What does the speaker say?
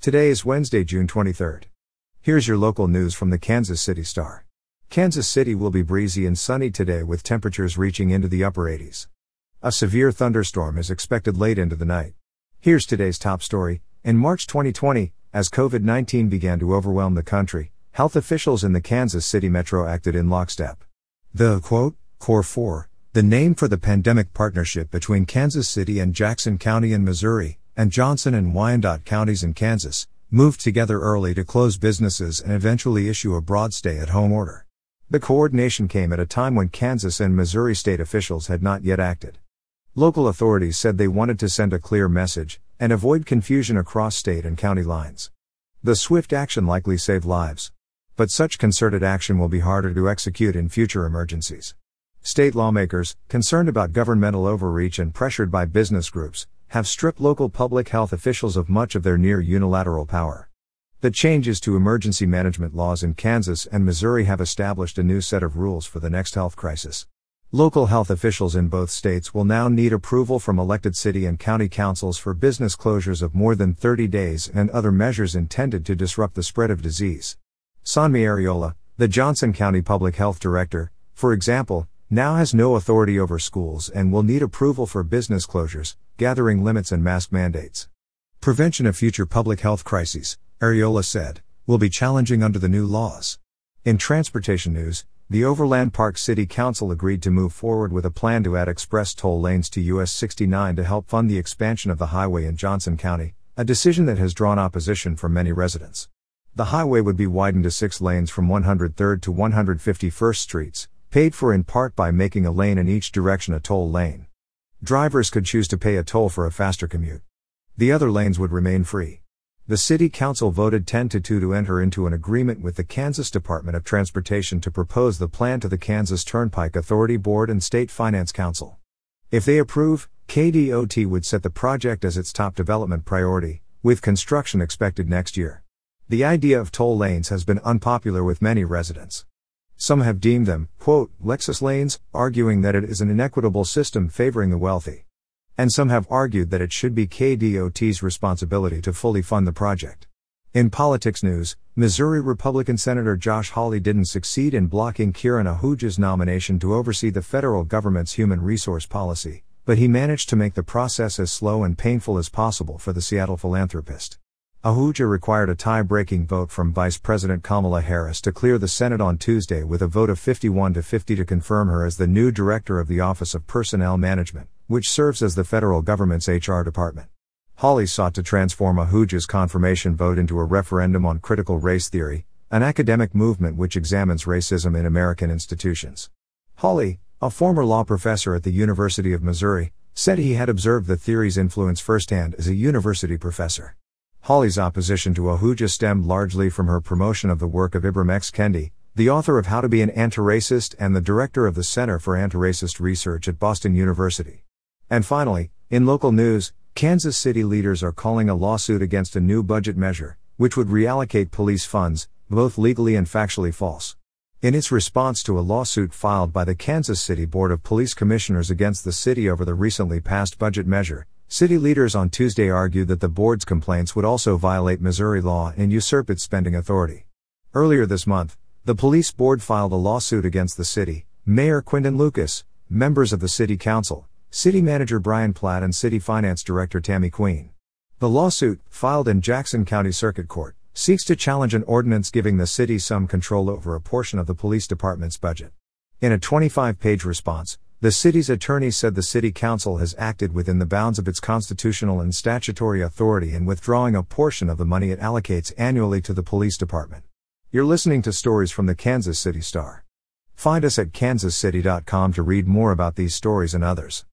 Today is Wednesday, June 23rd. Here's your local news from the Kansas City Star. Kansas City will be breezy and sunny today with temperatures reaching into the upper 80s. A severe thunderstorm is expected late into the night. Here's today's top story. In March 2020, as COVID 19 began to overwhelm the country, health officials in the Kansas City metro acted in lockstep. The quote, Core 4, the name for the pandemic partnership between Kansas City and Jackson County in Missouri, and Johnson and Wyandotte counties in Kansas, moved together early to close businesses and eventually issue a broad stay at home order. The coordination came at a time when Kansas and Missouri state officials had not yet acted. Local authorities said they wanted to send a clear message and avoid confusion across state and county lines. The swift action likely saved lives. But such concerted action will be harder to execute in future emergencies. State lawmakers, concerned about governmental overreach and pressured by business groups, have stripped local public health officials of much of their near unilateral power. The changes to emergency management laws in Kansas and Missouri have established a new set of rules for the next health crisis. Local health officials in both states will now need approval from elected city and county councils for business closures of more than 30 days and other measures intended to disrupt the spread of disease. Sanmi Areola, the Johnson County Public Health Director, for example, now has no authority over schools and will need approval for business closures, gathering limits, and mask mandates. Prevention of future public health crises, Areola said, will be challenging under the new laws. In transportation news, the Overland Park City Council agreed to move forward with a plan to add express toll lanes to US 69 to help fund the expansion of the highway in Johnson County, a decision that has drawn opposition from many residents. The highway would be widened to six lanes from 103rd to 151st Streets, paid for in part by making a lane in each direction a toll lane. Drivers could choose to pay a toll for a faster commute. The other lanes would remain free. The City Council voted 10 to 2 to enter into an agreement with the Kansas Department of Transportation to propose the plan to the Kansas Turnpike Authority Board and State Finance Council. If they approve, KDOT would set the project as its top development priority, with construction expected next year. The idea of toll lanes has been unpopular with many residents. Some have deemed them, quote, Lexus lanes, arguing that it is an inequitable system favoring the wealthy. And some have argued that it should be KDOT's responsibility to fully fund the project. In politics news, Missouri Republican Senator Josh Hawley didn't succeed in blocking Kiran Ahuja's nomination to oversee the federal government's human resource policy, but he managed to make the process as slow and painful as possible for the Seattle philanthropist. Ahuja required a tie breaking vote from Vice President Kamala Harris to clear the Senate on Tuesday with a vote of 51 to 50 to confirm her as the new director of the Office of Personnel Management, which serves as the federal government's HR department. Hawley sought to transform Ahuja's confirmation vote into a referendum on critical race theory, an academic movement which examines racism in American institutions. Hawley, a former law professor at the University of Missouri, said he had observed the theory's influence firsthand as a university professor. Hawley's opposition to Ahuja stemmed largely from her promotion of the work of Ibram X. Kendi, the author of How to Be an Anti-Racist and the director of the Center for Anti-Racist Research at Boston University. And finally, in local news, Kansas City leaders are calling a lawsuit against a new budget measure, which would reallocate police funds, both legally and factually false. In its response to a lawsuit filed by the Kansas City Board of Police Commissioners against the city over the recently passed budget measure, City leaders on Tuesday argued that the board's complaints would also violate Missouri law and usurp its spending authority. Earlier this month, the police board filed a lawsuit against the city, Mayor Quinton Lucas, members of the city council, city manager Brian Platt, and city finance director Tammy Queen. The lawsuit, filed in Jackson County Circuit Court, seeks to challenge an ordinance giving the city some control over a portion of the police department's budget. In a 25 page response, the city's attorney said the city council has acted within the bounds of its constitutional and statutory authority in withdrawing a portion of the money it allocates annually to the police department. You're listening to stories from the Kansas City Star. Find us at kansascity.com to read more about these stories and others.